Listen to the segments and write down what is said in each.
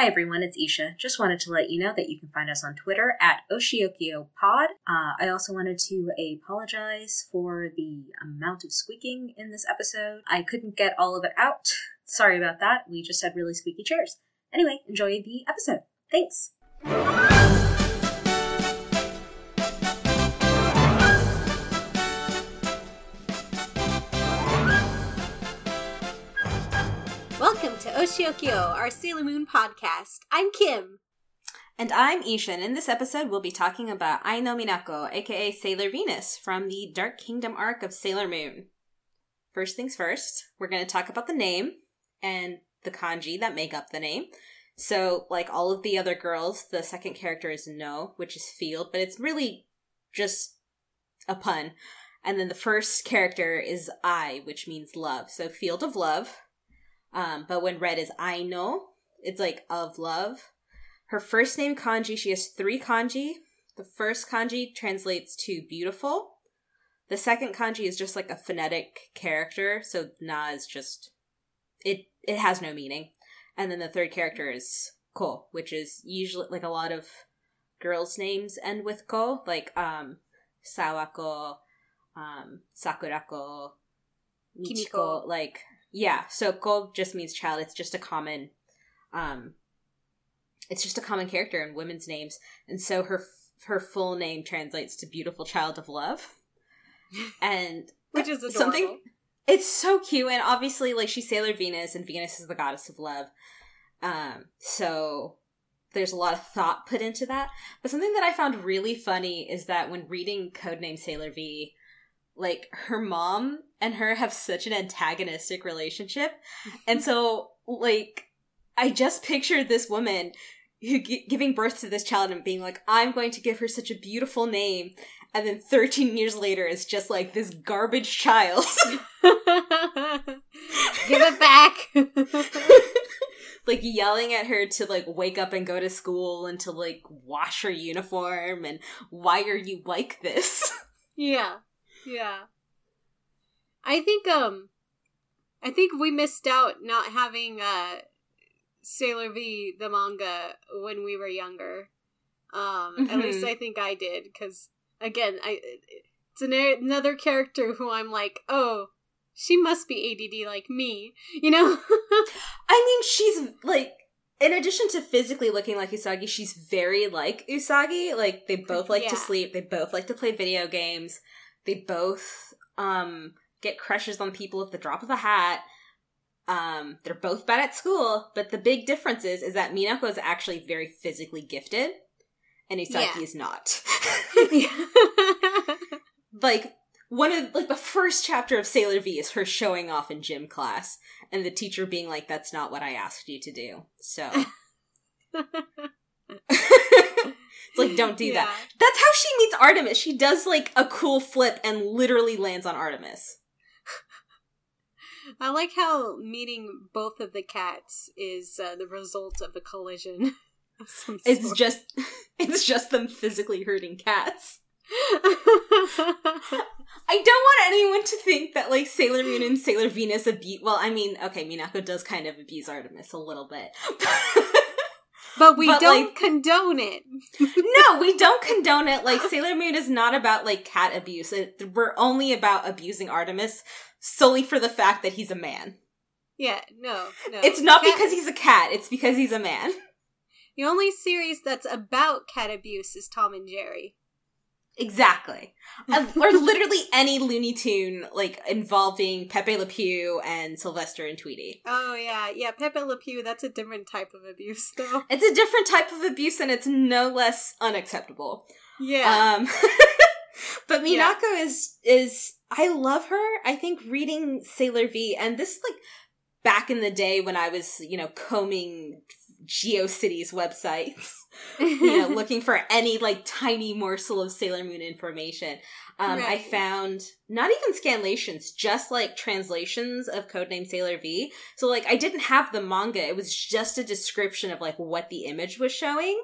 Hi everyone, it's Isha. Just wanted to let you know that you can find us on Twitter at OshiokiyoPod. Uh, I also wanted to apologize for the amount of squeaking in this episode. I couldn't get all of it out. Sorry about that. We just had really squeaky chairs. Anyway, enjoy the episode. Thanks. To Oshiokyo, our Sailor Moon podcast. I'm Kim. And I'm Ishan. In this episode, we'll be talking about Aino Minako, aka Sailor Venus, from the Dark Kingdom arc of Sailor Moon. First things first, we're going to talk about the name and the kanji that make up the name. So, like all of the other girls, the second character is No, which is field, but it's really just a pun. And then the first character is I, which means love. So, field of love. Um, but when read as I know, it's like of love. Her first name kanji, she has three kanji. The first kanji translates to beautiful. The second kanji is just like a phonetic character, so na is just it it has no meaning. And then the third character is ko, which is usually like a lot of girls' names end with ko, like um Sawako, um Sakurako, Michiko, Kimiko. like yeah, so ko just means child. It's just a common, um, it's just a common character in women's names, and so her her full name translates to beautiful child of love, and Which is adorable. something. It's so cute, and obviously, like she's Sailor Venus, and Venus is the goddess of love. Um, so there's a lot of thought put into that. But something that I found really funny is that when reading Codename Sailor V, like her mom and her have such an antagonistic relationship, and so like I just pictured this woman who gi- giving birth to this child and being like, I'm going to give her such a beautiful name. And then 13 years later, it's just like this garbage child. Give it back. like yelling at her to like wake up and go to school and to like wash her uniform and why are you like this? yeah. Yeah. I think um I think we missed out not having uh Sailor V the manga when we were younger. Um at Mhm. least I think I did cuz again, I it's an, another character who I'm like, "Oh, she must be ADD like me." You know? I mean, she's like in addition to physically looking like Usagi, she's very like Usagi. Like they both like to sleep, they both like to play video games. They both um get crushes on people at the drop of a hat. Um, they're both bad at school, but the big difference is is that Minako is actually very physically gifted, and Usagi Yeah. is not. like one of like the first chapter of Sailor V is her showing off in gym class, and the teacher being like, "That's not what I asked you to do." So it's like, don't do that. That's how she meets Artemis. She does like a cool flip and literally lands on Artemis. I like how meeting both of the cats is uh, the result of a collision. of some It's sort. just, it's just them physically hurting cats. I don't want anyone to think that like Sailor Moon and Sailor Venus abuse. Well, I mean, okay, Minako does kind of abuse Artemis a little bit. But we but, don't like- condone it. no, we don't condone it. Like Sailor Moon is not about like cat abuse. It, we're only about abusing Artemis solely for the fact that he's a man. Yeah, no, no. It's not Cat- because he's a cat. It's because he's a man. the only series that's about cat abuse is Tom and Jerry. Exactly. Or literally any Looney Tune like involving Pepe Le Pew and Sylvester and Tweety. Oh yeah, yeah. Pepe Le Pew. That's a different type of abuse, though. It's a different type of abuse and it's no less unacceptable. Yeah, Um but Yeah. Minako is is I love her. I think reading Sailor V and this like back in the day when I was, you know, combing GeoCities websites, you know, looking for any like tiny morsel of Sailor Moon information. Um, I found not even scanlations, just like translations of Codename Sailor V. So like I didn't have the manga; it was just a description of like what the image was showing,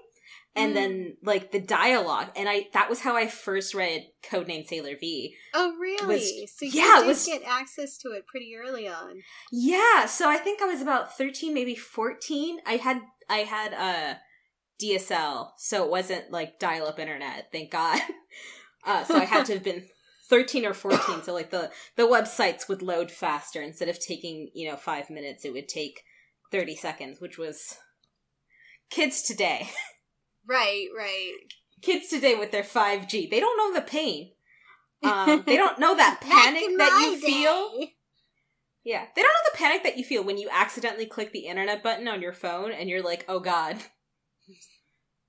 and Mm. then like the dialogue. And I that was how I first read Codename Sailor V. oh really? was- so you yeah, did was- get access to it pretty early on. Yeah, so I think I was about 13, maybe 14. I had I had a DSL, so it wasn't like dial up internet, thank God. Uh, so I had to have been 13 or 14, so like the, the websites would load faster. Instead of taking, you know, five minutes, it would take 30 seconds, which was kids today. Right, right. Kids today with their 5G, they don't know the pain. Um, they don't know that panic that you feel. Yeah, they don't know the panic that you feel when you accidentally click the internet button on your phone and you're like, oh god.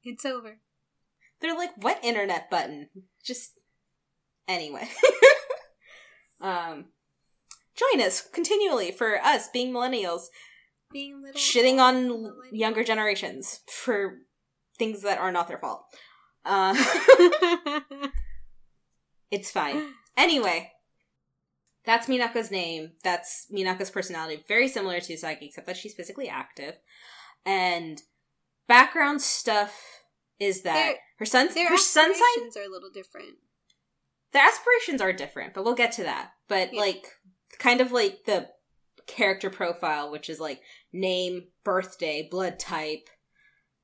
It's over. They're like, what internet button? Just anyway. um join us continually for us being millennials Being little shitting on younger generations for things that are not their fault. Uh, it's fine. Anyway, that's Minako's name. That's Minako's personality. Very similar to Usagi, except that she's physically active. And background stuff is that Their- her son's Their her sun sign aspirations are a little different. their aspirations are different, but we'll get to that. But Yeah. like kind of like the character profile, which is like name, birthday, blood type.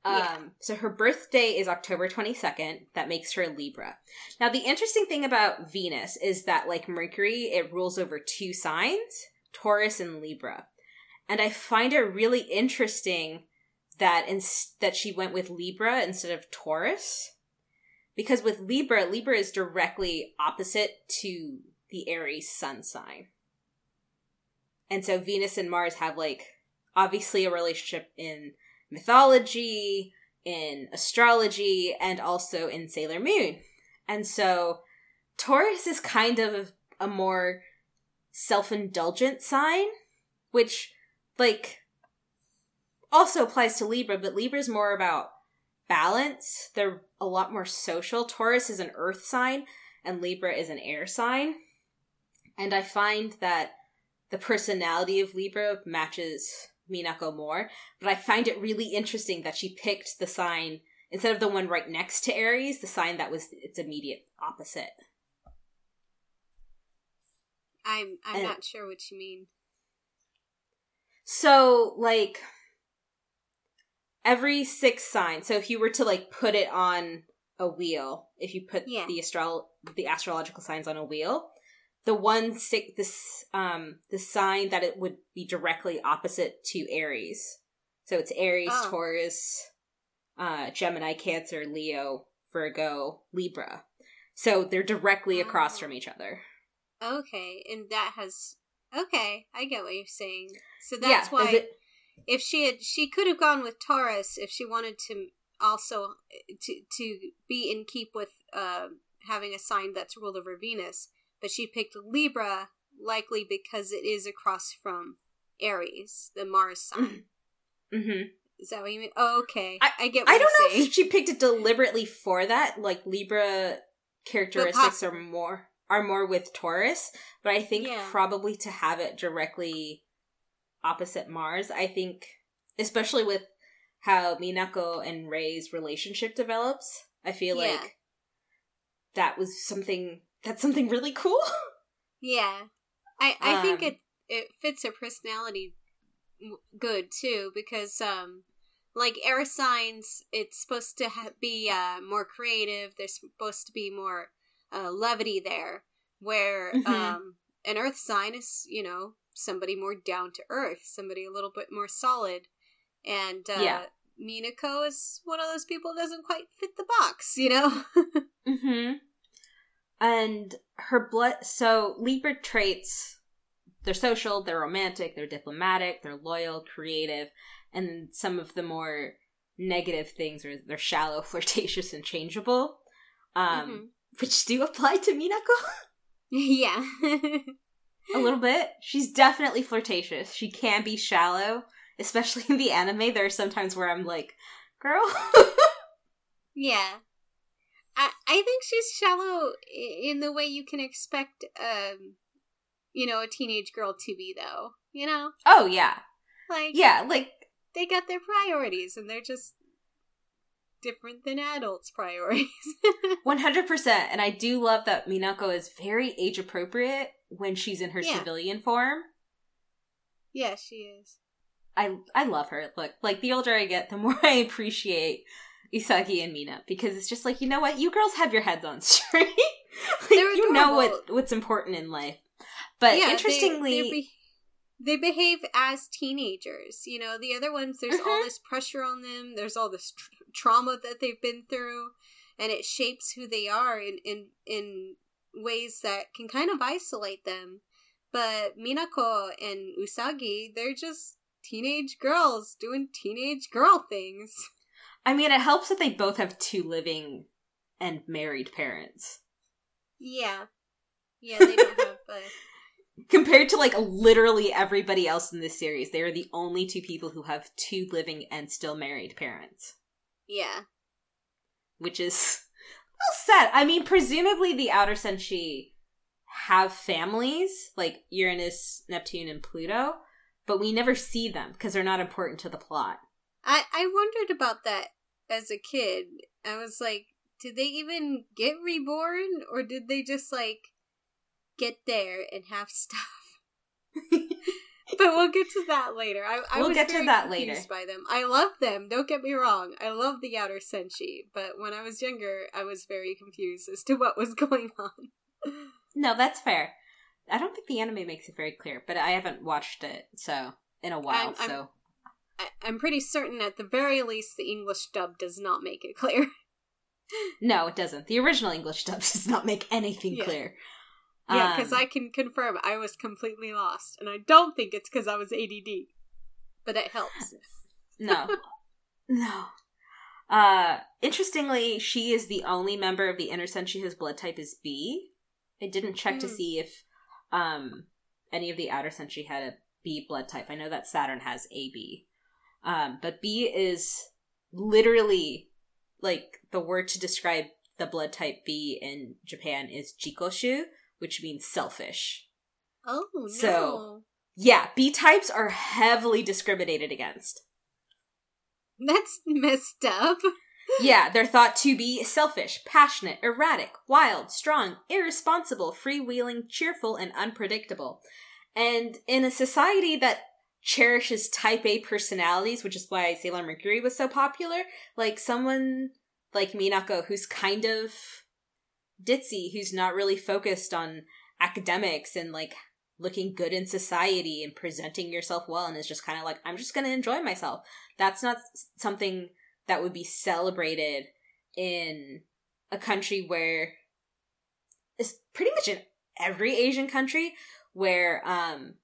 Um so her birthday is October 22nd. That makes her Libra. Now the interesting thing about Venus is that like Mercury, it rules over two signs, Taurus and Libra. And I find it really interesting that in, that she went with Libra instead of Taurus because with Libra, Libra is directly opposite to the Aries sun sign. And so Venus and Mars have like obviously a relationship in mythology, in astrology, and also in Sailor Moon. And so Taurus is kind of a more self-indulgent sign, which like also applies to Libra, but Libra is more about balance. They're a lot more social. Taurus is an earth sign and Libra is an air sign. And I find that the personality of Libra matches Minako more, but I find it really interesting that she picked the sign instead of the one right next to Aries, the sign that was its immediate opposite. I'm I'm And- not sure what you mean. So, like, every six sign. So, if you were to like put it on a wheel, if you put Yeah. the astro the astrological signs on a wheel, the one six this um the sign that it would be directly opposite to Aries. So it's Aries, Oh. Taurus, uh, Gemini, Cancer, Leo, Virgo, Libra. So they're directly across Oh. from each other. Okay, and that has okay. I get what you're saying. So that's does why it- if she had she could have gone with Taurus if she wanted to also to to be in keep with uh, having a sign that's ruled over Venus, but she picked Libra likely because it is across from Aries, the Mars sign. Mhm. Is that what you mean? Oh, okay. I- I, get. What I don't know saying. if she picked it deliberately for that. Like Libra characteristics are more are more with Taurus, but I think Yeah. probably to have it directly opposite Mars. I think, especially with how Minako and Ray's relationship develops, I feel Yeah. like that was something that's something really cool. Yeah, I I think Um, it it fits her personality good too because um like air signs it's supposed to ha- be uh more creative. There's supposed to be more uh levity there, where Mhm. um an earth sign is you know somebody more down to earth, somebody a little bit more solid, and uh, Yeah. Minako is one of those people who doesn't quite fit the box, you know. Mm-hmm. And her blood. So Libra traits. They're social. They're romantic. They're diplomatic. They're loyal, creative, and some of the more negative things are they're shallow, flirtatious, and changeable. Um, Mhm. which do apply to Minako yeah. a little bit. She's definitely flirtatious. She can be shallow, especially in the anime. There are sometimes where I'm like, "Girl." Yeah. I I think she's shallow in the way you can expect um you know a teenage girl to be though. You know? oh yeah, Like yeah. Like they got their priorities and they're just different than adults' priorities. 100% and i do love that minako is very age appropriate when she's in her Yeah. civilian form yeah, she is. I I love her. Look, like the older I get, the more I appreciate Usagi and Mina because it's just like you know what, you girls have your heads on straight. like, you know what what's important in life. But yeah, interestingly, they, be- they, behave as teenagers. You know, the other ones, there's all mm-hmm. this pressure on them. There's all this tr- trauma that they've been through, and it shapes who they are in in in ways that can kind of isolate them. But Minako and Usagi, they're just teenage girls doing teenage girl things. I mean, it helps that they both have two living and married parents. Yeah. Yeah, they don't have. Uh... Compared to like literally everybody else in this series, they are the only two people who have two living and still married parents. Yeah. Which is well said. I mean, presumably the outer senshi have families like Uranus, Neptune, and Pluto, but we never see them because they're not important to the plot. I I wondered about that as a kid. I was like, did they even get reborn, or did they just like get there and have stuff? but we'll get to that later. I, I we'll was get to that later. By them, I love them. Don't get me wrong. I love the outer senshi, but when I was younger, I was very confused as to what was going on. no, that's fair. I don't think the anime makes it very clear, but I haven't watched it so in a while. I'm, so I'm, I'm pretty certain, at the very least, the English dub does not make it clear. no, it doesn't. The original English dub does not make anything yeah. clear. Yeah, because um, I can confirm I was completely lost, and I don't think it's because I was ADD, but it helps. no, no. Uh, interestingly, she is the only member of the inner senshi whose blood type is B. I didn't check mm. to hmm. see if um any of the outer senshi had a B blood type. I know that Saturn has AB, um, but B is literally like the word to describe the blood type B in Japan is jikoshu, which means selfish. Oh, no. So, yeah, B types are heavily discriminated against. That's messed up. yeah, they're thought to be selfish, passionate, erratic, wild, strong, irresponsible, freewheeling, cheerful, and unpredictable. And in a society that cherishes type A personalities, which is why Sailor Mercury was so popular, like someone like Minako who's kind of ditzy who's not really focused on academics and like looking good in society and presenting yourself well and is just kind of like i'm just going to enjoy myself. That's not something that would be celebrated in a country where it's pretty much in every asian country where um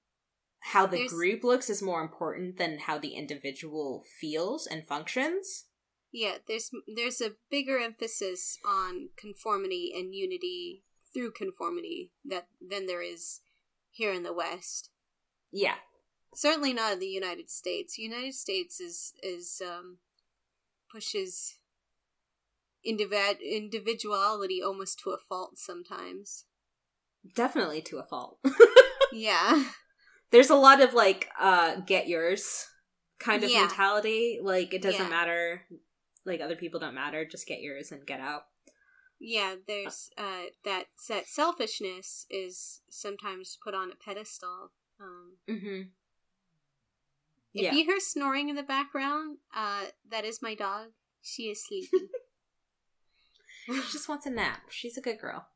how the There's... group looks is more important than how the individual feels and functions yeah, there's there's a bigger emphasis on conformity and unity through conformity that than there is here in the West. Yeah. Certainly not in the United States. United States is is um pushes individ- individuality almost to a fault sometimes. Definitely to a fault. yeah. There's a lot of like uh get yours kind of yeah. mentality. Like it doesn't yeah. matter like other people don't matter just get yours and get out yeah there's uh that that selfishness is sometimes put on a pedestal um mm-hmm. if yeah. you hear snoring in the background uh that is my dog she is sleeping she just wants a nap she's a good girl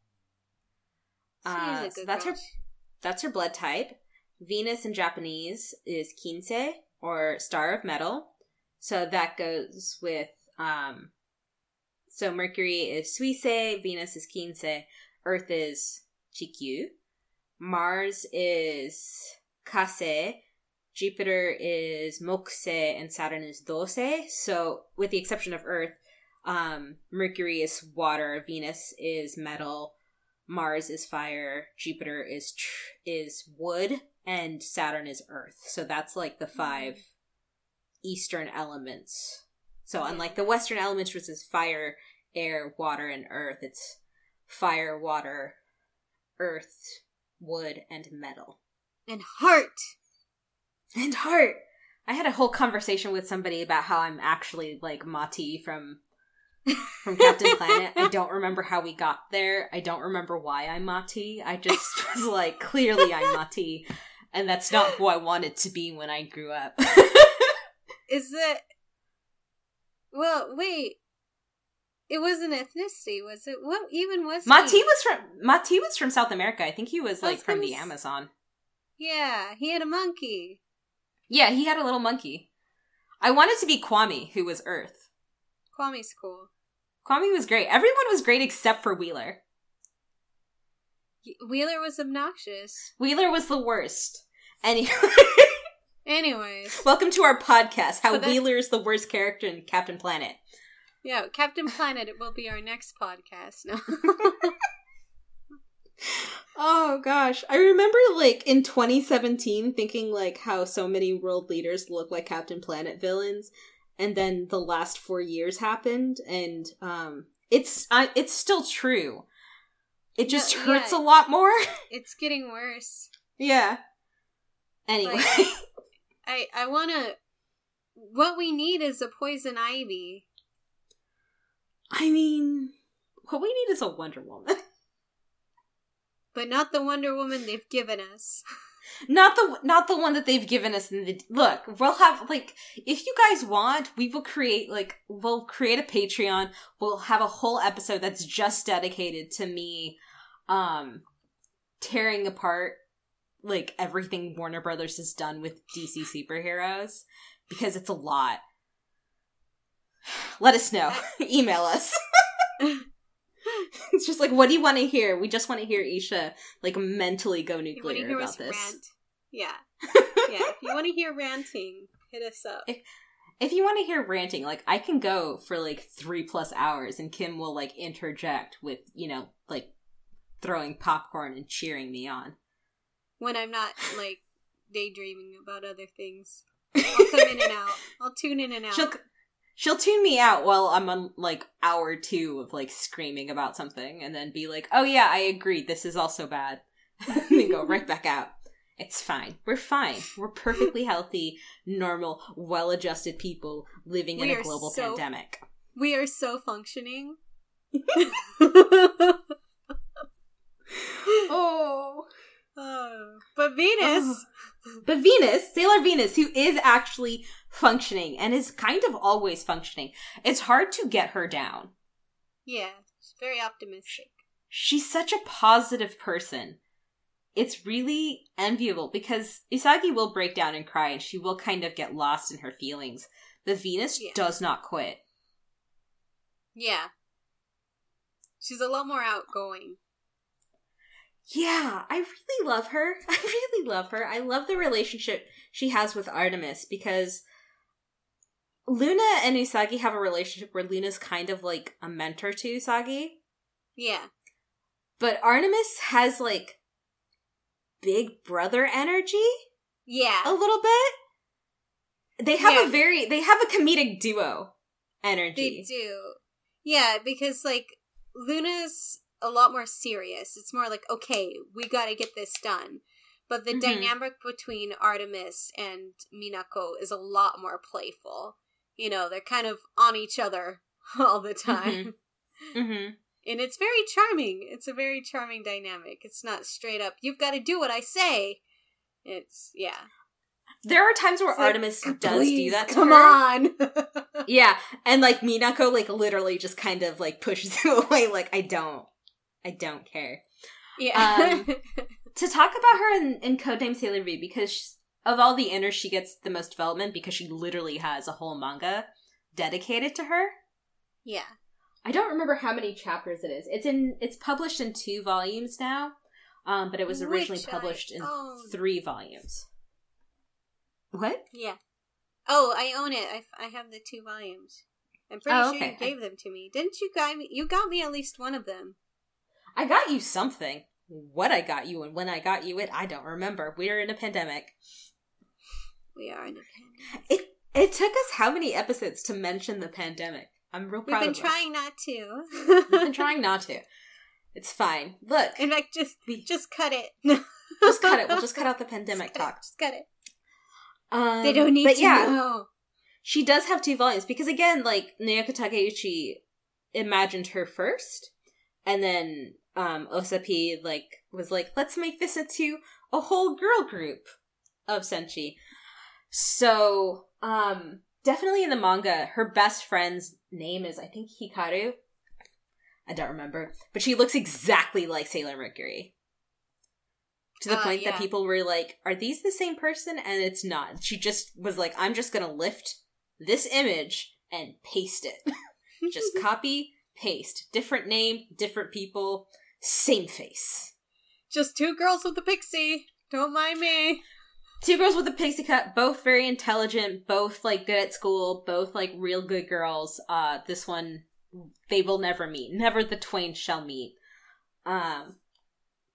uh, good so that's girl. her that's her blood type venus in japanese is kinsei or star of metal so that goes with um, so Mercury is Suisei, Venus is Kinsei, Earth is Chikyu, Mars is Kasei, Jupiter is Mokusei, and Saturn is Dosei. So, with the exception of Earth, um, Mercury is water, Venus is metal, Mars is fire, Jupiter is tr- is wood, and Saturn is earth. So that's like the five mm. eastern elements so unlike the Western elements, which is fire, air, water, and earth, it's fire, water, earth, wood, and metal. And heart. And heart. I had a whole conversation with somebody about how I'm actually like Mati from from Captain Planet. I don't remember how we got there. I don't remember why I'm Mati. I just was like, clearly I'm Mati. And that's not who I wanted to be when I grew up. Is it? Well, wait. It was an ethnicity, was it? What even was Mati he? was from Mati was from South America. I think he was like was from the s- Amazon. Yeah, he had a monkey. Yeah, he had a little monkey. I wanted to be Kwame, who was Earth. Kwame's cool. Kwame was great. Everyone was great except for Wheeler. Wheeler was obnoxious. Wheeler was the worst. Anyway, Anyways, welcome to our podcast. How But that- Wheeler is the worst character in Captain Planet. yeah, Captain Planet it will be our next podcast. No. Oh gosh, I remember like in 2017 thinking like how so many world leaders look like Captain Planet villains, and then the last four years happened, and um, it's I, it's still true. It just No, hurts yeah. a lot more. it's getting worse. yeah. Anyway, Like- I I want to. What we need is a poison ivy. I mean, what we need is a Wonder Woman. But not the Wonder Woman they've given us. not the not the one that they've given us in the look we'll have like if you guys want we will create like we'll create a patreon we'll have a whole episode that's just dedicated to me um tearing apart like everything warner brothers has done with dc superheroes because it's a lot let us know email us it's just like what do you want to hear we just want to hear isha like mentally go nuclear about this rant? Yeah, yeah. If you want to hear ranting, hit us up. If- if you want to hear ranting, like I can go for like three plus hours, and Kim will like interject with you know like throwing popcorn and cheering me on. When I'm not like daydreaming about other things. I'll come in and out. I'll tune in and out. She'll she'll tune me out while I'm on like hour two of like screaming about something, and then be like, "Oh yeah, I agree. This is also bad," and then go right back out. It's fine. We're fine. We're perfectly healthy, normal, well-adjusted people living in a global so- pandemic. we are so functioning. Oh. Oh. But Venus, But Venus, Sailor Venus, who is actually functioning and is kind of always functioning, it's hard to get her down. yeah, she's very optimistic. She's such a positive person. It's really enviable because Usagi will break down and cry and she will kind of get lost in her feelings. The Venus Yeah. does not quit. Yeah, she's a lot more outgoing. Yeah, I really love her. I really love her. I love the relationship she has with Artemis because Luna and Usagi have a relationship where Luna's kind of like a mentor to Usagi, Yeah, but Artemis has like big brother energy yeah, a little bit. They have Yeah. a very they have a comedic duo energy. they do. Yeah, because like Luna's a lot more serious. It's more like, okay, we got to get this done. But the Mhm. dynamic between Artemis and Minako is a lot more playful. You know, they're kind of on each other all the time. hmm And it's very charming. It's a very charming dynamic. It's not straight up, you've got to do what I say. It's, yeah. There are times where It's like, Artemis does do that. To Come her. on. Yeah, and like Minako, like literally just kind of like pushes him away. Like I don't, I don't care. yeah. Um, To talk about her in, in Codename Sailor V, because of all the inners, she gets the most development because she literally has a whole manga dedicated to her. yeah. I don't remember how many chapters it is. It's in, it's published in two volumes now, um, but it was originally Which I published in own. three volumes. What? Yeah. Oh, I own it. I, I have the two volumes. I'm pretty Oh, sure okay. you gave them to me. Didn't you guy me? You got me at least one of them. I got you something. What I got you and when I got you it, I don't remember. We're in a pandemic. We are in a pandemic. It it took us how many episodes to mention the pandemic? I'm real We've been trying not to. We've been trying not to. It's fine. Look, In fact, just we just cut it. just cut it. We'll just cut out the pandemic Just cut it. talk. Just cut it. Um, They don't need but to yeah, know. she does have two volumes because again, like Naoko Takeuchi imagined her first, and then um Osabu like was like, let's make this into a whole girl group, of Senshi. So, um, definitely in the manga, her best friend's name is, I think, Hikaru. I don't remember. But she looks exactly like Sailor Mercury. To the Uh, point yeah. that people were like, are these the same person? And it's not. She just was like, I'm just gonna lift this image and paste it. just copy, paste. Different name, different people, same face. Just two girls with a pixie. Don't mind me. Two girls with a pixie cut, both very intelligent, both like good at school, both like real good girls. Uh this one they will never meet. Never the twain shall meet. Um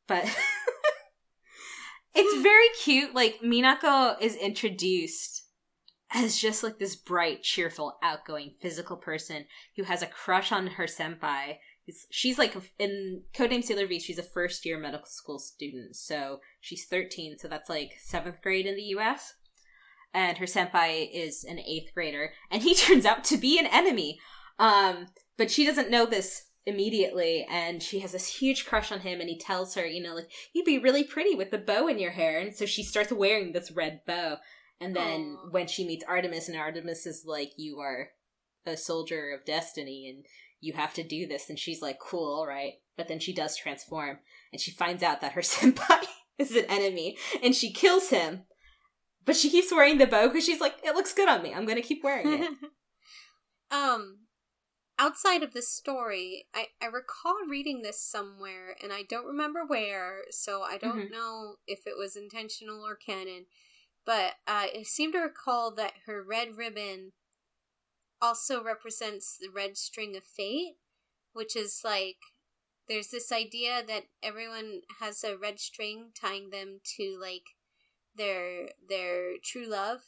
but it's very cute. Like Minako is introduced as just like this bright, cheerful, outgoing physical person who has a crush on her senpai. She's like in Codename Sailor V. She's a first year medical school student, so she's thirteen. So that's like seventh grade in the U.S. And her senpai is an eighth grader, and he turns out to be an enemy. Um, but she doesn't know this immediately, and she has this huge crush on him. And he tells her, you know, like you'd be really pretty with the bow in your hair, and so she starts wearing this red bow. And then Aw. when she meets Artemis, and Artemis is like, "You are a soldier of destiny, and you have to do this," and she's like, "Cool, all right." But then she does transform, and she finds out that her senpai is an enemy, and she kills him. But she keeps wearing the bow because she's like, "It looks good on me. I'm gonna keep wearing it." um, outside of this story, I, I recall reading this somewhere, and I don't remember where, so I don't Mhm. know if it was intentional or canon. But uh, I seem to recall that her red ribbon also represents the red string of fate, which is like there's this idea that everyone has a red string tying them to like their their true love,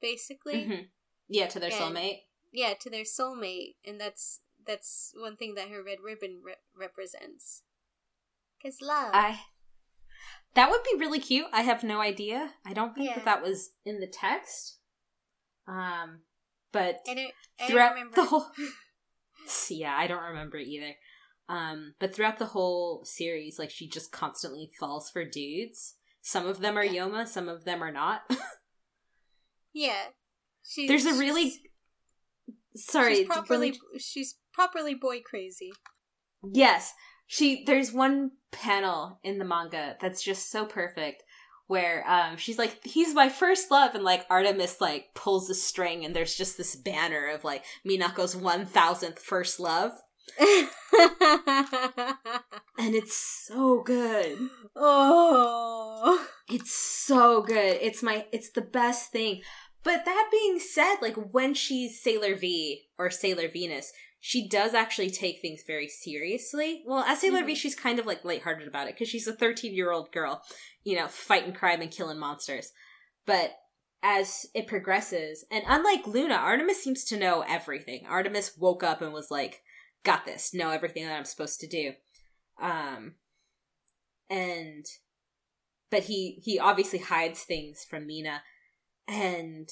basically Mhm. Yeah, to their And- soulmate. yeah to their soulmate and that's that's one thing that her red ribbon re- represents because love I. That would be really cute. I have no idea. I don't think Yeah. that that was in the text. Um, but I don't, I throughout don't the whole yeah i don't remember either. Um but throughout the whole series like she just constantly falls for dudes. Some of them are Yeah. yoma some of them are not. Yeah. She, there's a she's- really sorry she's properly really- she's properly boy crazy. Yes. She there's one panel in the manga that's just so perfect where um she's like he's my first love and like artemis like pulls the string and there's just this banner of like minako's 1000th first love and it's so good oh It's so good. It's my it's the best thing. But that being said, like when she's Sailor V or Sailor Venus, she does actually take things very seriously. Well, as Sailor V, Mhm. she's kind of like lighthearted about it because she's a 13 year old girl, you know, fighting crime and killing monsters. But as it progresses, and unlike Luna, Artemis seems to know everything. Artemis woke up and was like, "Got this. Know everything that I'm supposed to do." Um, and but he he obviously hides things from Mina and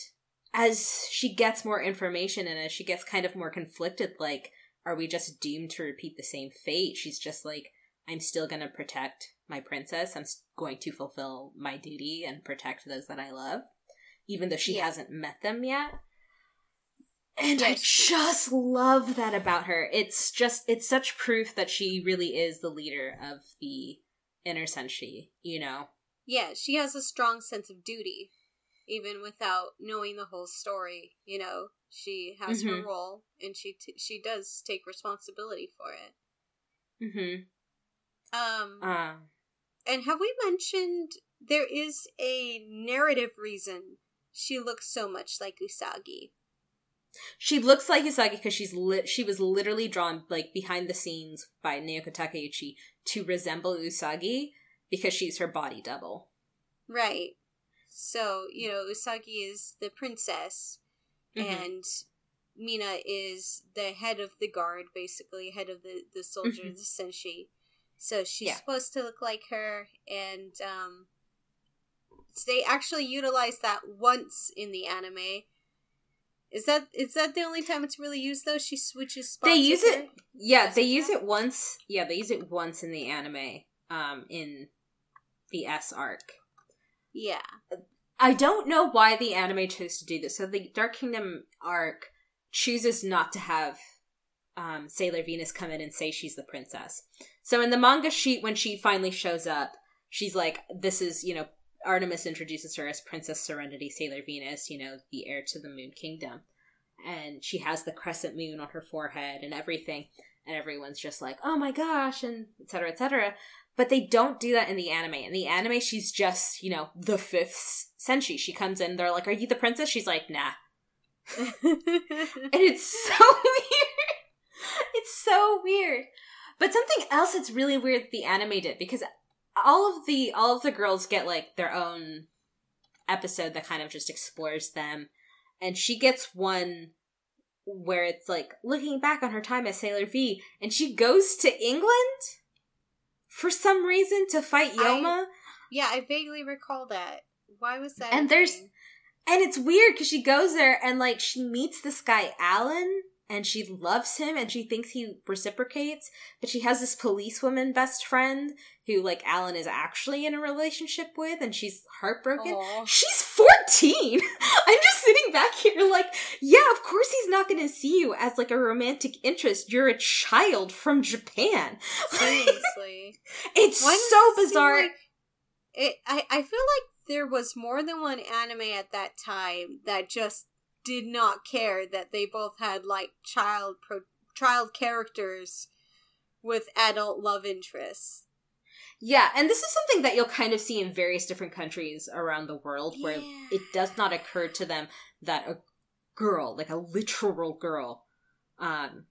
as she gets more information and as she gets kind of more conflicted like are we just doomed to repeat the same fate she's just like I'm still going to protect my princess I'm going to fulfill my duty and protect those that I love even though she Yeah. hasn't met them yet and I just love that about her. It's just it's such proof that she really is the leader of the inner senshi, you know. yeah she has a strong sense of duty even without knowing the whole story you know she has her Mhm. role and she t- she does take responsibility for it Mhm. um Um And have we mentioned there is a narrative reason she looks so much like Usagi? She looks like Usagi because she's lit. She was literally drawn like behind the scenes by Naoko Takeuchi to resemble Usagi because she's her body double. Right. So, you know, Usagi is the princess Mhm. and Mina is the head of the guard, basically, head of the, the soldier, Mhm. the senshi. So she's Yeah. supposed to look like her and um they actually utilize that once in the anime. Is that is that the only time it's really used though? She switches spots. They use her? it. Yeah, Does they use it once. Yeah, they use it once in the anime. Um, in the S arc. Yeah. I don't know why the anime chose to do this. So the Dark Kingdom arc chooses not to have um, Sailor Venus come in and say she's the princess. So in the manga sheet, when she finally shows up, she's like, "This is you know." Artemis introduces her as Princess Serenity Sailor Venus, you know, the heir to the Moon Kingdom. And she has the crescent moon on her forehead and everything. And everyone's just like, oh my gosh, and etc. etc. But they don't do that in the anime. In the anime, she's just, you know, the fifth senshi. She comes in, they're like, Are you the princess? She's like, Nah. and it's so weird. It's so weird. But something else that's really weird the anime did, because all of the all of the girls get like their own episode that kind of just explores them. And she gets one where it's like looking back on her time as Sailor V, and she goes to England for some reason to fight Yoma. I, yeah, I vaguely recall that. Why was that? And there's and it's weird because she goes there and like she meets this guy Alan and she loves him and she thinks he reciprocates, but she has this policewoman best friend who like Alan is actually in a relationship with and she's heartbroken. Aww. She's 14. I'm just sitting back here like, yeah, of course he's not going to see you as like a romantic interest. You're a child from Japan. Seriously. it's Why so bizarre. Like, it I I feel like there was more than one anime at that time that just did not care that they both had like child pro- child characters with adult love interests. Yeah, and this is something that you'll kind of see in various different countries around the world where yeah. it does not occur to them that a girl, like a literal girl, um,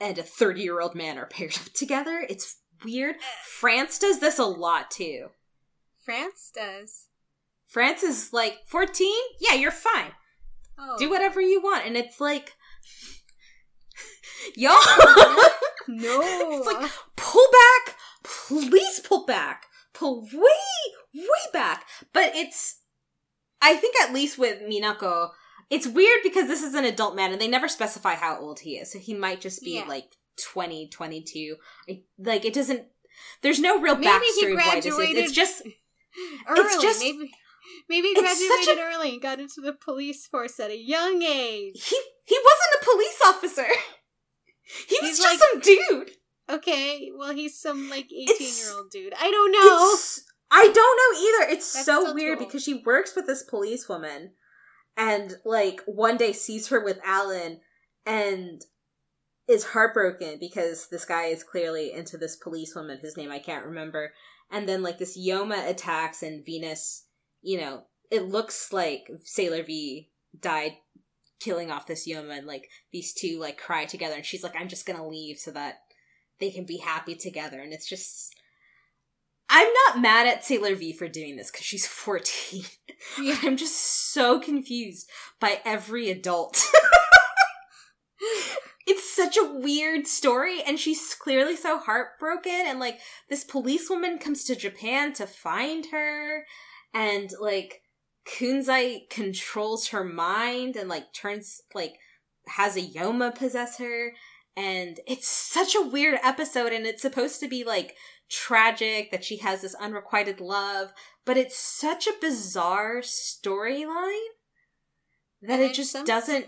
and a 30 year old man are paired up together. It's weird. France does this a lot too. France does. France is like 14? Yeah, you're fine. Oh. Do whatever you want. And it's like, y'all. no. it's like, pull back. Please pull back. Pull way, way back. But it's, I think at least with Minako, it's weird because this is an adult man and they never specify how old he is. So he might just be yeah. like 20, 22. Like, it doesn't, there's no real Maybe backstory this is. It's just, early, it's just, maybe Maybe he graduated a, early and got into the police force at a young age. He he wasn't a police officer. He was he's just like, some dude. Okay, well he's some like eighteen year old dude. I don't know. I don't know either. It's That's so weird because she works with this policewoman and like one day sees her with Alan and is heartbroken because this guy is clearly into this policewoman whose name I can't remember. And then like this Yoma attacks and Venus you know, it looks like Sailor V died killing off this Yoma and like these two like cry together and she's like, I'm just gonna leave so that they can be happy together and it's just I'm not mad at Sailor V for doing this because she's 14. Yeah. I'm just so confused by every adult. it's such a weird story, and she's clearly so heartbroken. And like, this policewoman comes to Japan to find her, and like Kunzite controls her mind and like turns like has a Yoma possess her. And it's such a weird episode and it's supposed to be like tragic that she has this unrequited love but it's such a bizarre storyline that it just doesn't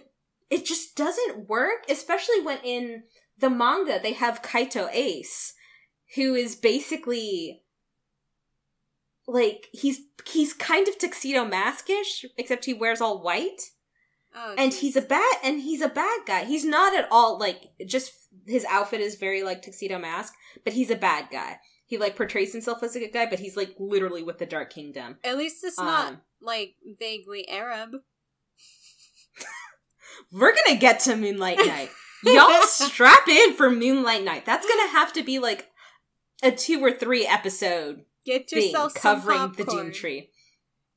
it just doesn't work especially when in the manga they have Kaito Ace who is basically like he's he's kind of tuxedo maskish, except he wears all white. Oh, and he's a bad and he's a bad guy. He's not at all like just his outfit is very like tuxedo mask, but he's a bad guy. He like portrays himself as a good guy, but he's like literally with the Dark Kingdom. At least it's um, not like vaguely Arab. We're gonna get to Moonlight Knight. Y'all strap in for Moonlight Knight. That's gonna have to be like a two or three episode Get yourself covering the Doom Tree.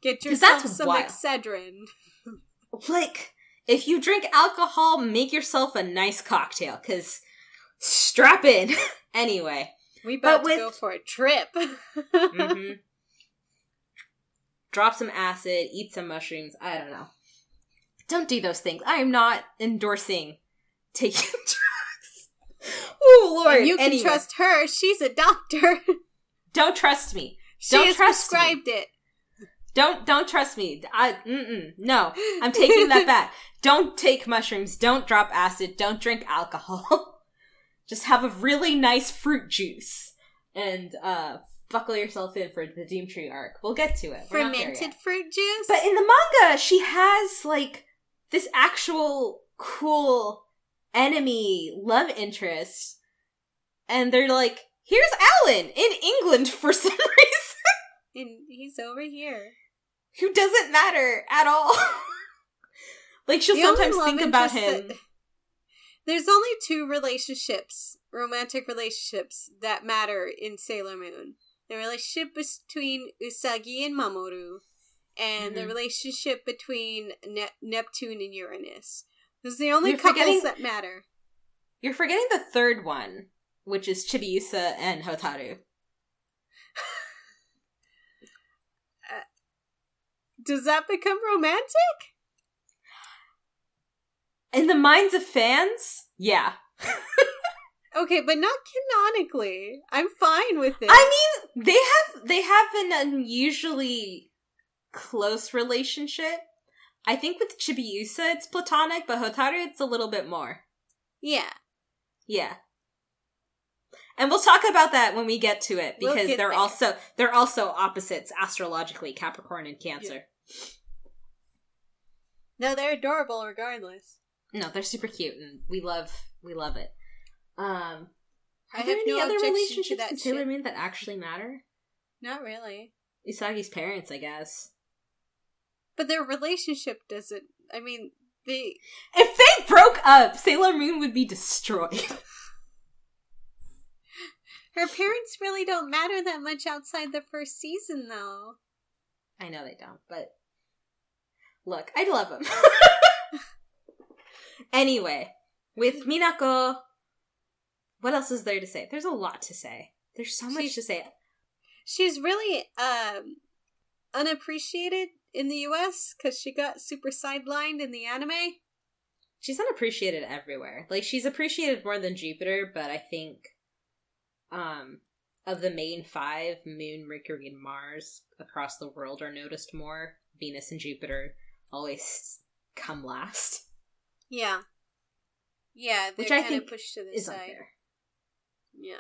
Get yourself some wild. Excedrin. like, if you drink alcohol, make yourself a nice cocktail, because strap in. anyway. We about with, to go for a trip. mm-hmm. Drop some acid, eat some mushrooms. I don't know. Don't do those things. I am not endorsing taking drugs. oh Lord! And you can anyway. trust her. She's a doctor. Don't trust me. She Don't trust prescribed me. it. Don't don't trust me. I mm-mm, no. I'm taking that back. Don't take mushrooms. Don't drop acid. Don't drink alcohol. Just have a really nice fruit juice and uh buckle yourself in for the Doom Tree arc. We'll get to it. We're Fermented fruit juice? But in the manga, she has like this actual cool enemy love interest, and they're like, "Here's Alan in England for some reason." and he's over here. who doesn't matter at all. like she'll The sometimes think about him. that- There's only two relationships, romantic relationships, that matter in Sailor Moon. The relationship between Usagi and Mamoru, and the Mhm. relationship between ne- Neptune and Uranus. Those are the only You're couples that matter. You're forgetting the third one, which is Chibiusa and Hotaru. Does that become romantic? In the minds of fans, yeah. Okay, but not canonically. I'm fine with it. I mean, they have they have an unusually close relationship. I think with Chibiusa it's platonic, but Hotaru it's a little bit more. yeah. Yeah. And we'll talk about that when we get to it We'll because they're there. also they're also opposites astrologically, Capricorn and Cancer. No, they're adorable regardless. No, they're super cute and we love we love it. Um I are there have any no other relationships that in Sailor. Moon that actually matter? Not really. Usagi's parents, I guess. But their relationship doesn't. I mean, they. If they broke up, Sailor Moon would be destroyed. Her parents really don't matter that much outside the first season, though. I know they don't, but look, I love them. anyway, with Minako, what else is there to say? There's a lot to say. There's so much She's- to say. She's really um, unappreciated in the US because she got super sidelined in the anime. She's unappreciated everywhere. Like she's appreciated more than Jupiter, but I think um of the main five, Moon, Mercury, and Mars across the world are noticed more. Venus and Jupiter always come last. Yeah. Yeah, they're Which I think pushed to the Is side. unfair. Yeah.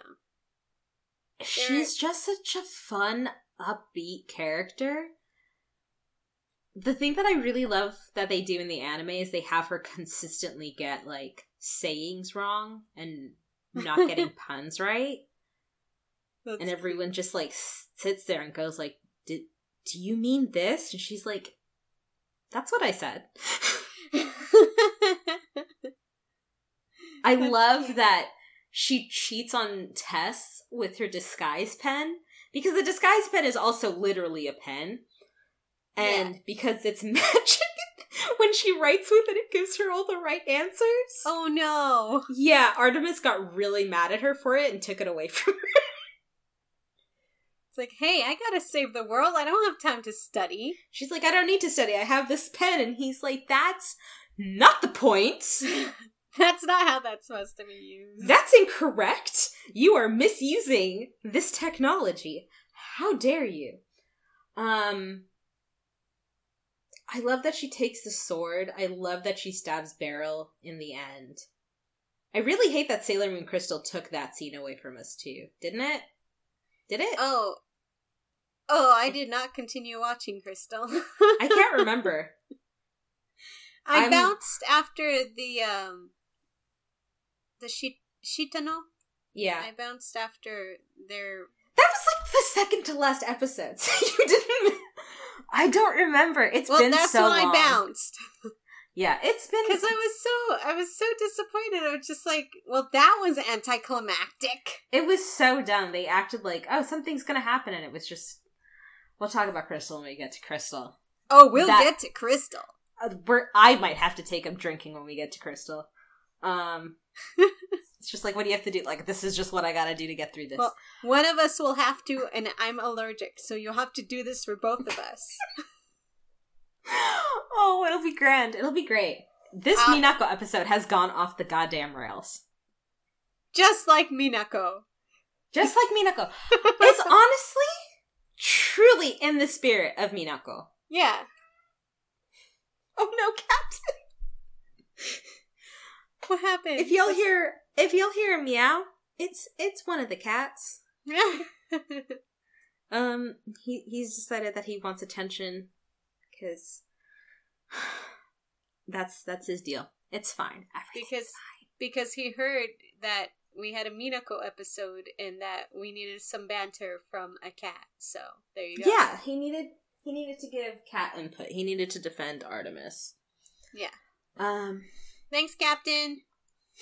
She's just such a fun, upbeat character. The thing that I really love that they do in the anime is they have her consistently get like sayings wrong and not getting puns right, That's and everyone just like sits there and goes like, "Did do you mean this?" And she's like, "That's what I said." I That's love cute. that she cheats on tests with her disguise pen because the disguise pen is also literally a pen. And because it's magic, when she writes with it, it gives her all the right answers. oh no. Yeah, Artemis got really mad at her for it and took it away from her. It's like, hey, I gotta save the world. I don't have time to study. She's like, I don't need to study. I have this pen. And he's like, that's not the point. That's not how that's supposed to be used. That's incorrect. You are misusing this technology. How dare you? Um I love that she takes the sword. I love that she stabs Beryl in the end. I really hate that Sailor Moon Crystal took that scene away from us too. Didn't it? Did it? Oh. Oh, I did not continue watching Crystal. I can't remember. I I'm- bounced after the um the Shit- Shitennou. Yeah. I bounced after their That was like the second to last episode. So you didn't I don't remember. It's Well, been that's so when long. I bounced. Yeah, it's been Because I was so I was so disappointed. I was just like, well, that was anticlimactic. It was so dumb. They acted like, oh, something's gonna happen, and it was just. We'll talk about Crystal when we get to Crystal. Oh, we'll That- get to Crystal. Uh, we're, I might have to take up drinking when we get to Crystal. Um, it's just like, what do you have to do? Like, this is just what I gotta do to get through this. Well- One of us will have to, and I'm allergic, so you'll have to do this for both of us. oh, it'll be grand. It'll be great. This Uh, Minako episode has gone off the goddamn rails. Just like Minako. Just like Minako. it's honestly truly in the spirit of Minako. Yeah. Oh no, Captain! What happened? If you'll hear if you'll hear a meow, it's it's one of the cats. Um, he he's decided that he wants attention because that's that's his deal. It's fine. Because because he heard that we had a Minako episode and that we needed some banter from a cat. So there you go. Yeah, he needed he needed to give cat input. He needed to defend Artemis. Yeah. Um, Thanks, Captain.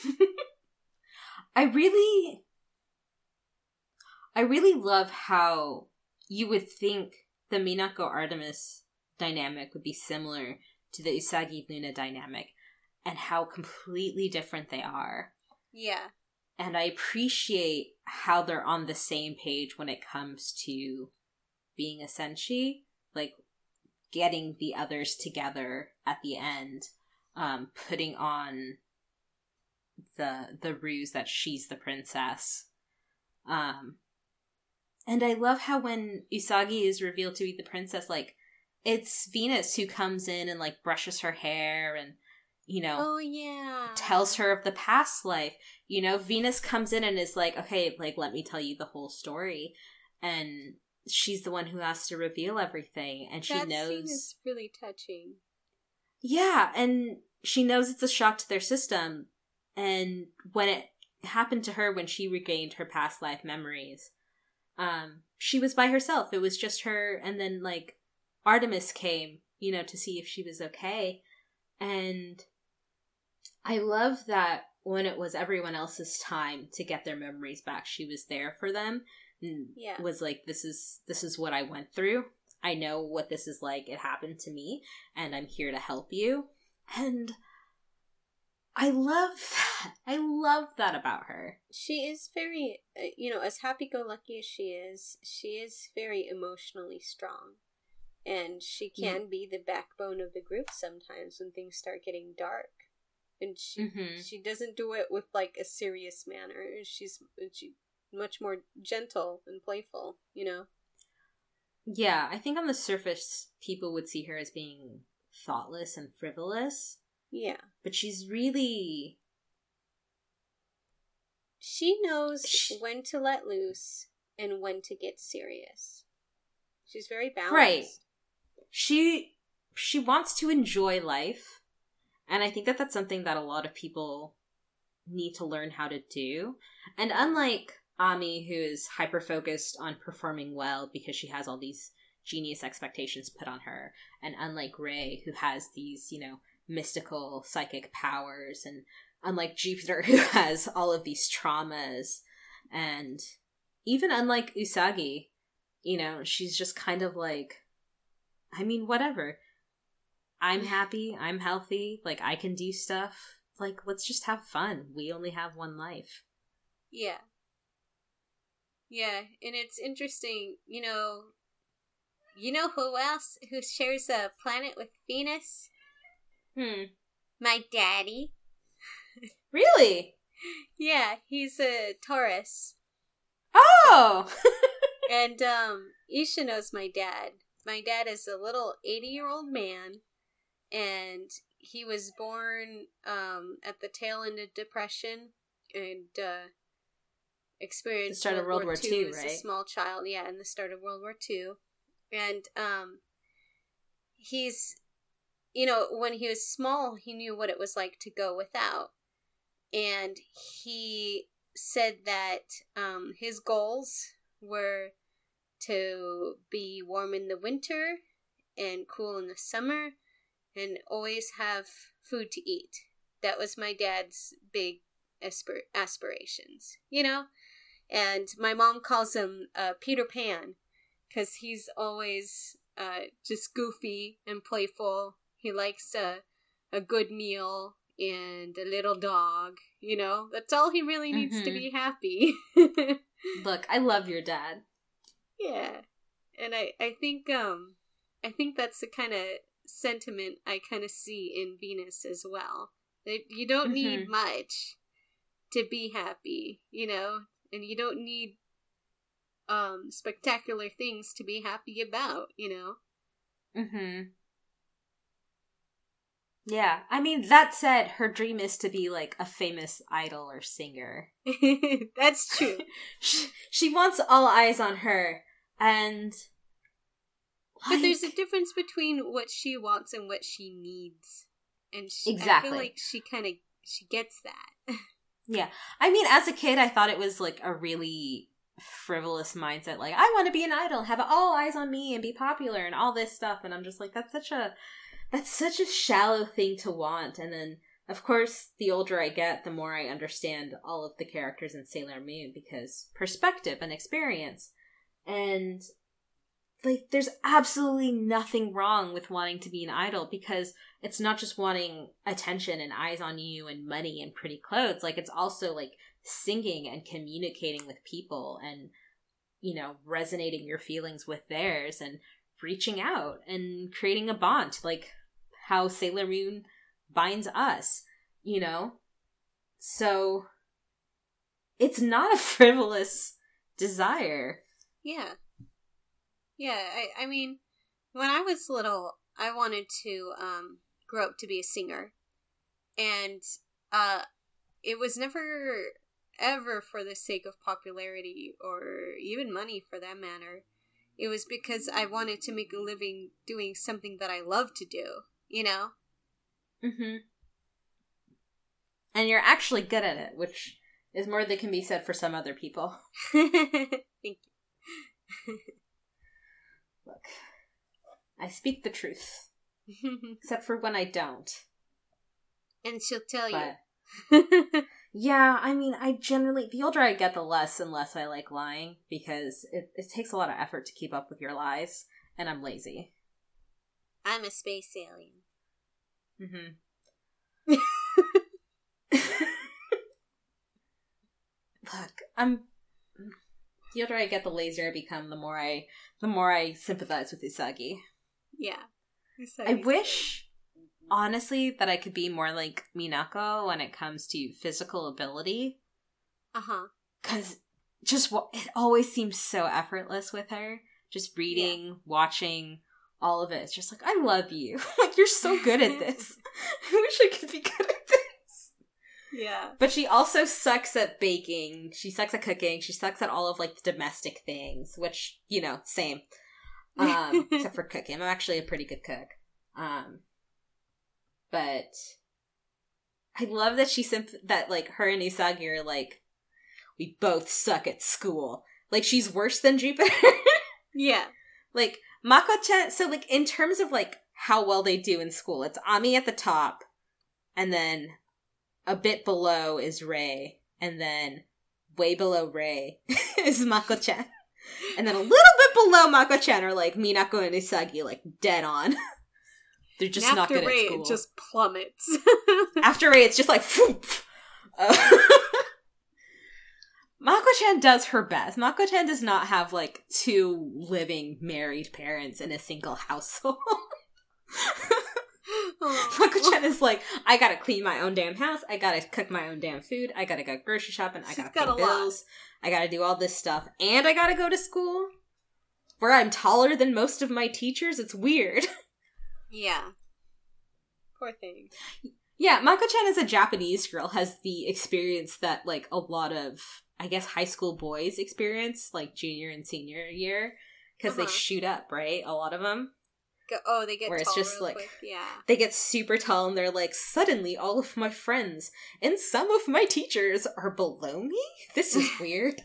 I really, I really love how you would think the Minako Artemis dynamic would be similar to the Usagi Luna dynamic, and how completely different they are. Yeah. And I appreciate how they're on the same page when it comes to being a senshi, like getting the others together at the end, um, putting on the the ruse that she's the princess. Um and I love how when Usagi is revealed to be the princess, like it's Venus who comes in and like brushes her hair and you know Oh yeah. tells her of the past life. You know, Venus comes in and is like, okay, like, let me tell you the whole story. And she's the one who has to reveal everything. And she that scene knows. is really touching. Yeah, and she knows it's a shock to their system. And when it happened to her when she regained her past life memories, um, she was by herself. It was just her, and then like Artemis came, you know, to see if she was okay. And I love that when it was everyone else's time to get their memories back, she was there for them. Yeah. was like, "This is this is what I went through. I know what this is like. It happened to me, and I'm here to help you." And I love that. I love that about her. She is very, uh, you know, as happy go lucky as she is, she is very emotionally strong. And she can be the backbone of the group sometimes when things start getting dark. And she Mhm. she doesn't do it with like a serious manner. She's she much more gentle and playful, you know. Yeah, I think on the surface, people would see her as being thoughtless and frivolous, Yeah. but she's really She knows Sh- when to let loose and when to get serious. She's very balanced. Right. She she wants to enjoy life, and I think that that's something that a lot of people need to learn how to do. And unlike Ami, who is hyper focused on performing well because she has all these genius expectations put on her, and unlike Rei, who has these, you know, mystical psychic powers, and unlike Jupiter, who has all of these traumas, and even unlike Usagi, you know, she's just kind of like, I mean, whatever. I'm happy, I'm healthy, like, I can do stuff. Like, let's just have fun. We only have one life. Yeah. Yeah, and it's interesting, you know. You know who else who shares a planet with Venus? Hmm. My daddy. Really? Yeah, he's a Taurus. Oh! And um Isha knows my dad. My dad is a little 80-year-old man and he was born um at the tail end of depression and uh experienced The start of World War II II, as a small child, yeah, in the start of World War II. And um he's you know, when he was small, he knew what it was like to go without. And he said that um, his goals were to be warm in the winter and cool in the summer and always have food to eat. That was my dad's big aspir- aspirations, you know? And my mom calls him uh, Peter Pan because he's always uh, just goofy and playful. He likes a, a good meal and a little dog, you know? That's all he really needs to Mhm. be happy. Look, I love your dad. Yeah. And I, I think um I think that's the kind of sentiment I kind of see in Venus as well. That you don't need Mhm. much to be happy, you know? And you don't need um spectacular things to be happy about, you know. Mm-hmm. Yeah, I mean that said, her dream is to be like a famous idol or singer. That's true. she, she wants all eyes on her, and like, but there's a difference between what she wants and what she needs, and she, exactly. I feel like she kind of she gets that. yeah, I mean, as a kid, I thought it was like a really frivolous mindset. Like, I want to be an idol, have all eyes on me, and be popular, and all this stuff. And I'm just like, that's such a that's such a shallow thing to want. And then, of course, the older I get, the more I understand all of the characters in Sailor Moon because perspective and experience. And like there's absolutely nothing wrong with wanting to be an idol because it's not just wanting attention and eyes on you and money and pretty clothes like it's also like singing and communicating with people and you know resonating your feelings with theirs and reaching out and creating a bond like how Sailor Moon binds us, you know? So it's not a frivolous desire. Yeah. Yeah, I, I mean, when I was little, I wanted to um, grow up to be a singer. And uh, it was never ever for the sake of popularity or even money for that matter. It was because I wanted to make a living doing something that I love to do you know? Mm-hmm. And you're actually good at it, which is more than can be said for some other people. Thank you. Look, I speak the truth. Except for when I don't. And she'll tell but, you. yeah, I mean, I generally, the older I get, the less and less I like lying because it, it takes a lot of effort to keep up with your lies, and I'm lazy. I'm a space alien. Mm-hmm. Look, I'm. The older I get, the lazier I become. The more I, the more I sympathize with Usagi. Yeah, I wish, honestly, that I could be more like Minako when it comes to physical ability. Uh huh. Because just it always seems so effortless with her. Just reading, yeah. watching, all of it. It's just like, I love you. like, you're so good at this. I wish I could be good at. Yeah. But she also sucks at baking. She sucks at cooking. She sucks at all of, like, the domestic things, which, you know, same. Um, except for cooking. I'm actually a pretty good cook. Um, but I love that she simp- that, like, her and Usagi are like, we both suck at school. Like, she's worse than Jupiter. yeah. Like, Mako-chan, so like in terms of like how well they do in school, it's Ami at the top, and then a bit below is Rei, and then way below Rei is Mako-chan. And then a little bit below Mako-chan are like Minako and Usagi, like dead on. They're just not good Rei, at school. it just plummets. after Rei, it's just like, uh, Mako-chan does her best. Mako-chan does not have like two living married parents in a single household. Mako-chan is like, I gotta clean my own damn house. I gotta cook my own damn food. I gotta go grocery shopping. I gotta pay bills. Lot. I gotta do all this stuff, and I gotta go to school where I'm taller than most of my teachers. It's weird. Yeah. Poor thing. Yeah, Mako-chan as a Japanese girl has the experience that like a lot of I guess high school boys experience like junior and senior year because uh-huh. they shoot up, right? A lot of them. Go, oh, they get where it's just like quick. yeah, they get super tall and they're like suddenly all of my friends and some of my teachers are below me. This is weird.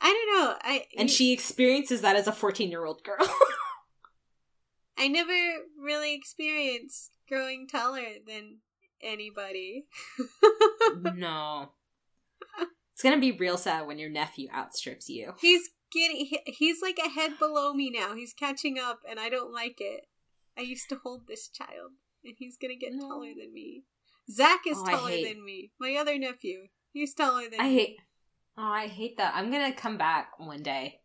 I don't know. I and you, she experiences that as a fourteen year old girl. I never really experienced growing taller than anybody. no. It's gonna be real sad when your nephew outstrips you. He's getting. He's like a head below me now. He's catching up, and I don't like it. I used to hold this child, and he's gonna get no. taller than me. Zach is oh, taller than me. My other nephew, he's taller than I me. hate. Oh, I hate that. I'm gonna come back one day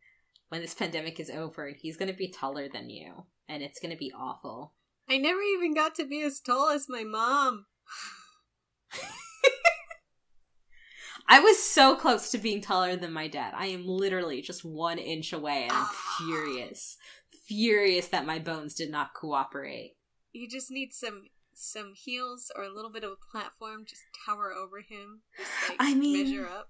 when this pandemic is over, and he's gonna be taller than you, and it's gonna be awful. I never even got to be as tall as my mom. I was so close to being taller than my dad. I am literally just one inch away, and I'm furious, furious that my bones did not cooperate. You just need some some heels or a little bit of a platform. Just tower over him. Just like I mean- measure up.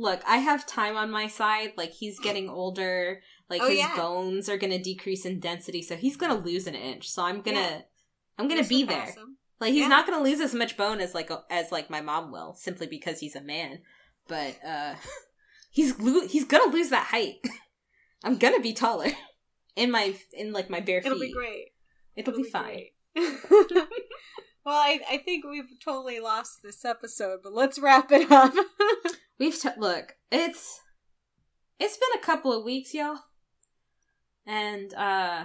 Look, I have time on my side. Like he's getting older. Like Oh, his yeah. bones are gonna decrease in density, so he's gonna lose an inch. So I'm gonna, Yeah. I'm gonna You'll be surpass there. him. Like he's Yeah. not gonna lose as much bone as like as like my mom will, simply because he's a man. But uh he's lo- he's gonna lose that height. I'm gonna be taller in my in like my bare feet. It'll be great. It'll, be, fine. well, I, I think we've totally lost this episode, but let's wrap it up. We've t- look. It's it's been a couple of weeks, y'all, and uh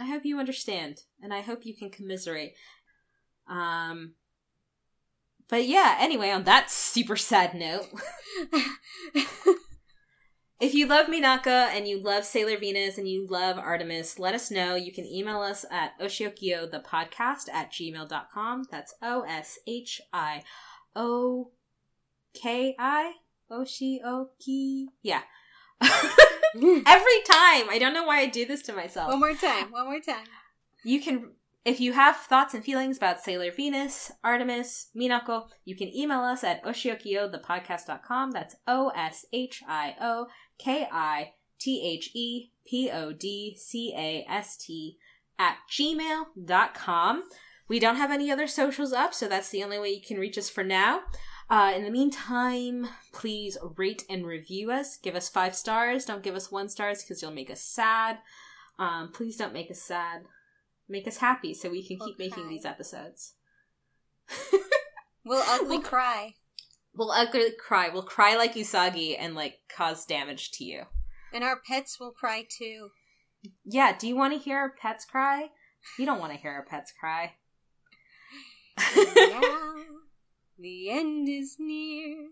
I hope you understand, and I hope you can commiserate. Um. But yeah, anyway, on that super sad note, If you love Minako and you love Sailor Venus and you love Artemis, let us know. You can email us at oshiokio the podcast at gmail.com. That's O S H I O K I. Oshioki. Yeah. Every time. I don't know why I do this to myself. one more time. One more time. You can, if you have thoughts and feelings about Sailor Venus, Artemis, Minako, you can email us at oshiokio.thepodcast.com. That's O S H I O K I T H E P O D C A S T at gmail.com. We don't have any other socials up, so that's the only way you can reach us for now. Uh, in the meantime, please rate and review us. Give us five stars. Don't give us one stars because you'll make us sad. Um, please don't make us sad make us happy so we can keep making these episodes. We'll ugly cry. We'll ugly cry. We'll cry like Usagi and like cause damage to you. And our pets will cry too. Yeah, do you want to hear our pets cry? You don't want to hear our pets cry. now the end is near,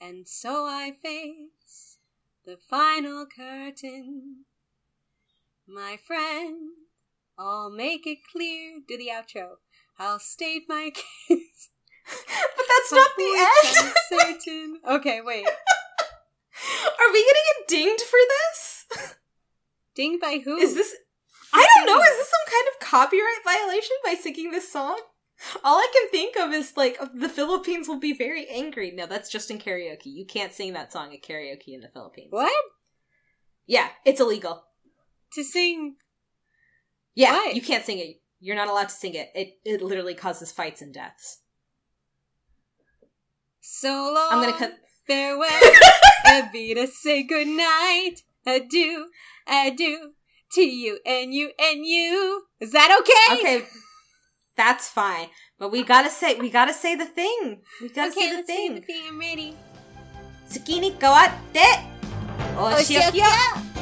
and so I face the final curtain. My friend, I'll make it clear. Do the outro. I'll state my case. but that's not the end. I'm. Okay, wait. Are we gonna get dinged for this? Dinged by who? Is this? I don't know. Is this some kind of copyright violation by singing this song? All I can think of is like the Philippines will be very angry. No, that's just in karaoke. You can't sing that song at karaoke in the Philippines. what Yeah, it's illegal. to sing? Yeah, Why? you can't sing it. You're not allowed to sing it. It it literally causes fights and deaths. So long. I'm gonna cut. Farewell, Evita, say goodnight. Adieu, adieu to you and you and you. Is that okay? Okay, that's fine. But we gotta say we gotta say the thing. We gotta Okay, say the say thing. the thing. I'm ready. Tsukini kawatte. Oh, Oshiokia.